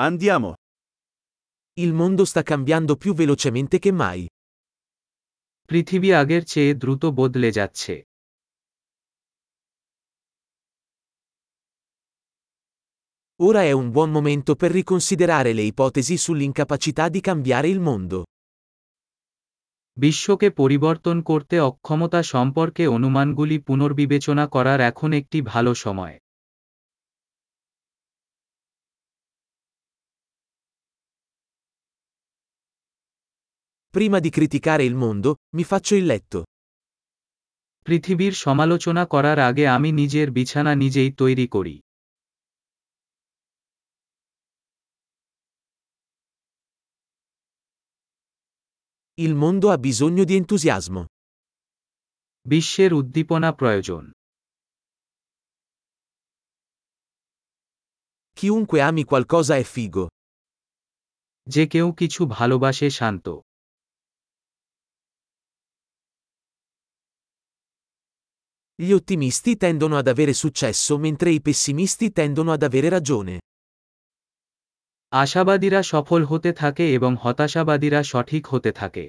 Andiamo. Il mondo sta cambiando più velocemente che mai. পৃথিবী আগের চেয়ে দ্রুত বদলে যাচ্ছে Ora è un buon momento per riconsiderare le ipotesi sull'incapacità di cambiare il mondo. বিশ্বকে পরিবর্তন করতে অক্ষমতা সম্পর্কে অনুমানগুলি পুনর্বিবেচনা করার এখন একটি ভালো সময় Prima di criticare il mondo, mi faccio il letto. পৃথিবীর সমালোচনা করার আগে আমি নিজের বিছানা নিজেই তৈরি করি Il mondo ha bisogno di entusiasmo. বিশ্বের উদ্দীপনা প্রয়োজন Chiunque ami qualcosa è figo. যে কেউ কিছু ভালোবাসে শান্ত Gli ottimisti tendono ad avere successo mentre i pessimisti tendono ad avere ragione. আশাবাদীরা সফল হতে থাকে এবং হতাশাবাদীরা সঠিক হতে থাকে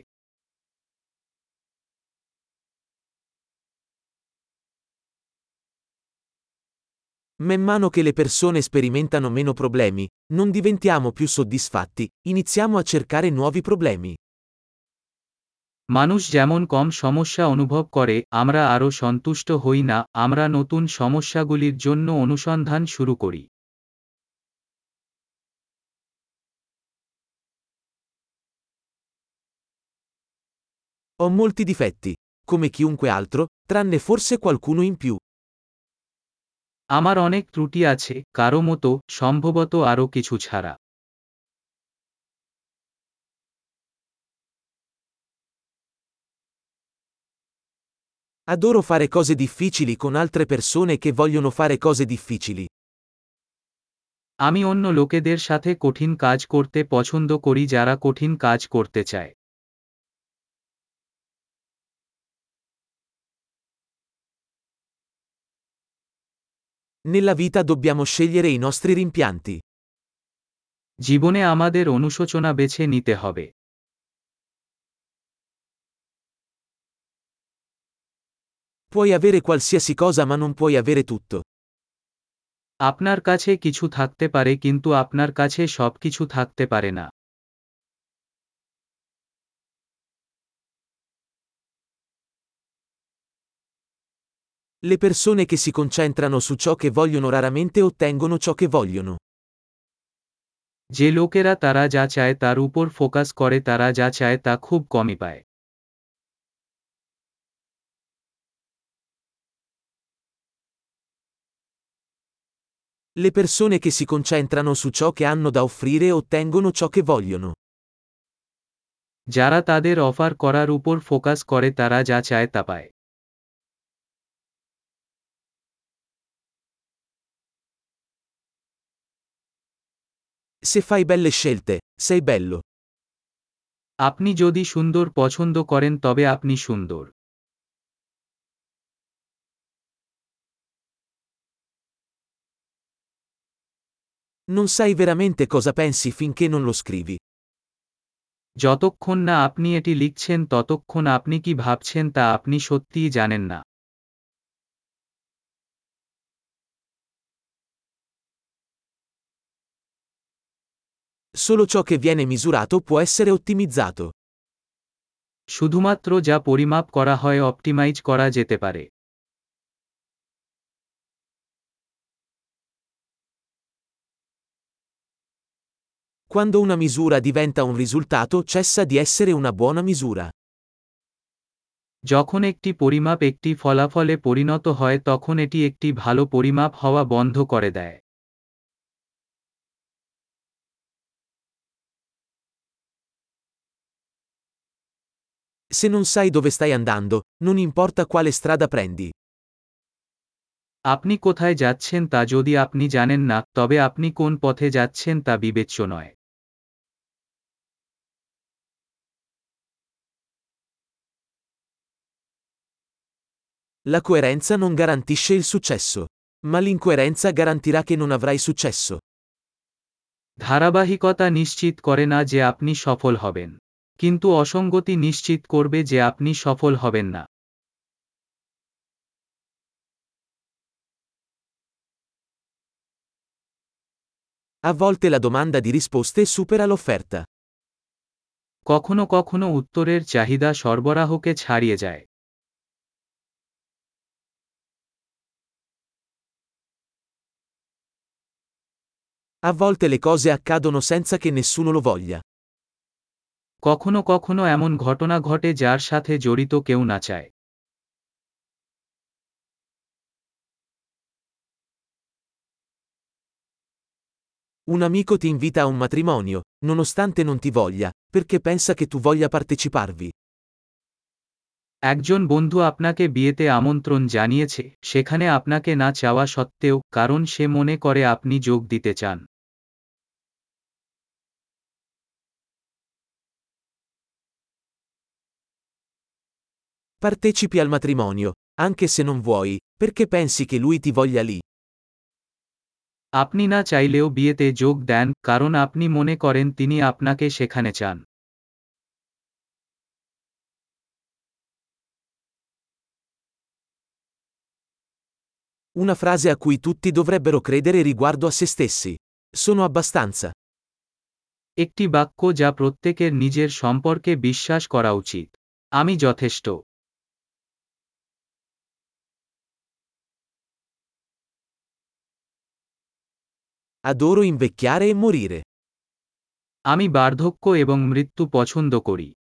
Man mano che le persone sperimentano meno problemi, non diventiamo più soddisfatti, iniziamo a cercare nuovi problemi. মানুষ যেমন কম সমস্যা অনুভব করে আমরা আরও সন্তুষ্ট হই না আমরা নতুন সমস্যাগুলির জন্য অনুসন্ধান শুরু করি Ho molti difetti, come chiunque altro, tranne forse qualcuno in più. আমার অনেক ত্রুটি আছে কারও মতো সম্ভবত আরও কিছু ছাড়া Adoro fare cose difficili con altre persone che vogliono fare cose difficili. আমি অন্য লোকেদের সাথে কঠিন কাজ করতে পছন্দ করি যারা কঠিন কাজ করতে চায় Nella vita dobbiamo scegliere i nostri rimpianti. জীবনে আমাদের অনুশোচনা বেছে নিতে হবে Puoi avere qualsiasi cosa ma non puoi avere tutto. আপনার কাছে কিছু থাকতে পারে কিন্তু আপনার কাছে সব কিছু থাকতে পারে না Le persone che si concentrano su ciò che vogliono raramente ottengono ciò che vogliono. যে লোকেরা তারা যা চায় তার উপর ফোকাস করে তারা যা চায় তা খুব কমই পায় Le persone che si concentrano su ciò che hanno da offrire ottengono ciò che vogliono. যারা তাদের অফার করার উপর ফোকাস করে তারা যা চায় তা পায় Se fai belle scelte, sei bello. আপনি যদি সুন্দর পছন্দ করেন তবে আপনি সুন্দর Non sai veramente cosa pensi finché non lo scrivi. যতক্ষণ না আপনি এটি লিখছেন ততক্ষণ আপনি কি ভাবছেন তা আপনি সত্যিই জানেন না Solo ciò che viene misurato può essere ottimizzato. শুধুমাত্র যা পরিমাপ করা হয় অপটিমাইজ করা যেতে পারে Quando una misura diventa un risultato cessa di essere una buona misura. যখন একটি পরিমাপ একটি ফলাফলে পরিণত হয় তখন এটি একটি ভালো পরিমাপ হওয়া বন্ধ করে দেয় Se non sai dove stai andando, non importa quale strada prendi. আপনি কোথায় যাচ্ছেন তা যদি আপনি জানেন না তবে আপনি কোন পথে যাচ্ছেন তা বিবেচ্য নয় La coerenza non garantisce il successo. Ma l'incoerenza garantirà che non avrai successo. ধারাবাহিকতা নিশ্চিত করে না যে আপনি সফল হবেন কিন্তু অসঙ্গতি নিশ্চিত করবে যে আপনি সফল হবেন না A volte la domanda di risposte supera l'offerta. কখনো কখনো উত্তরের চাহিদা সরবরাহকে ছাড়িয়ে যায় A volte le cose accadono senza che nessuno lo voglia. কখনো কখনো এমন ঘটনা ঘটে যার সাথে জড়িত কেউ না চায় Un amico ti invita a un matrimonio, nonostante non ti voglia, perché pensa che tu voglia parteciparvi. একজন বন্ধু আপনাকে বিয়েতে আমন্ত্রণ জানিয়েছে সেখানে আপনাকে না চাওয়া সত্ত্বেও কারণ সে মনে করে আপনি যোগ দিতে চান Partecipi al matrimonio, anche se non vuoi, perché pensi che lui ti voglia lì. আপনি না চাইলেও বিয়েতে যোগ দেন কারণ আপনি মনে করেন তিনি আপনাকে সেখানে চান Una frase a cui tutti dovrebbero credere riguardo a se stessi. Sono abbastanza. একটি বাক্য যা প্রত্যেকের নিজের সম্পর্কে বিশ্বাস করা উচিত আমি যথেষ্ট Adoro invecchiare e morire. আমি বার্ধক্য এবং মৃত্যু পছন্দ করি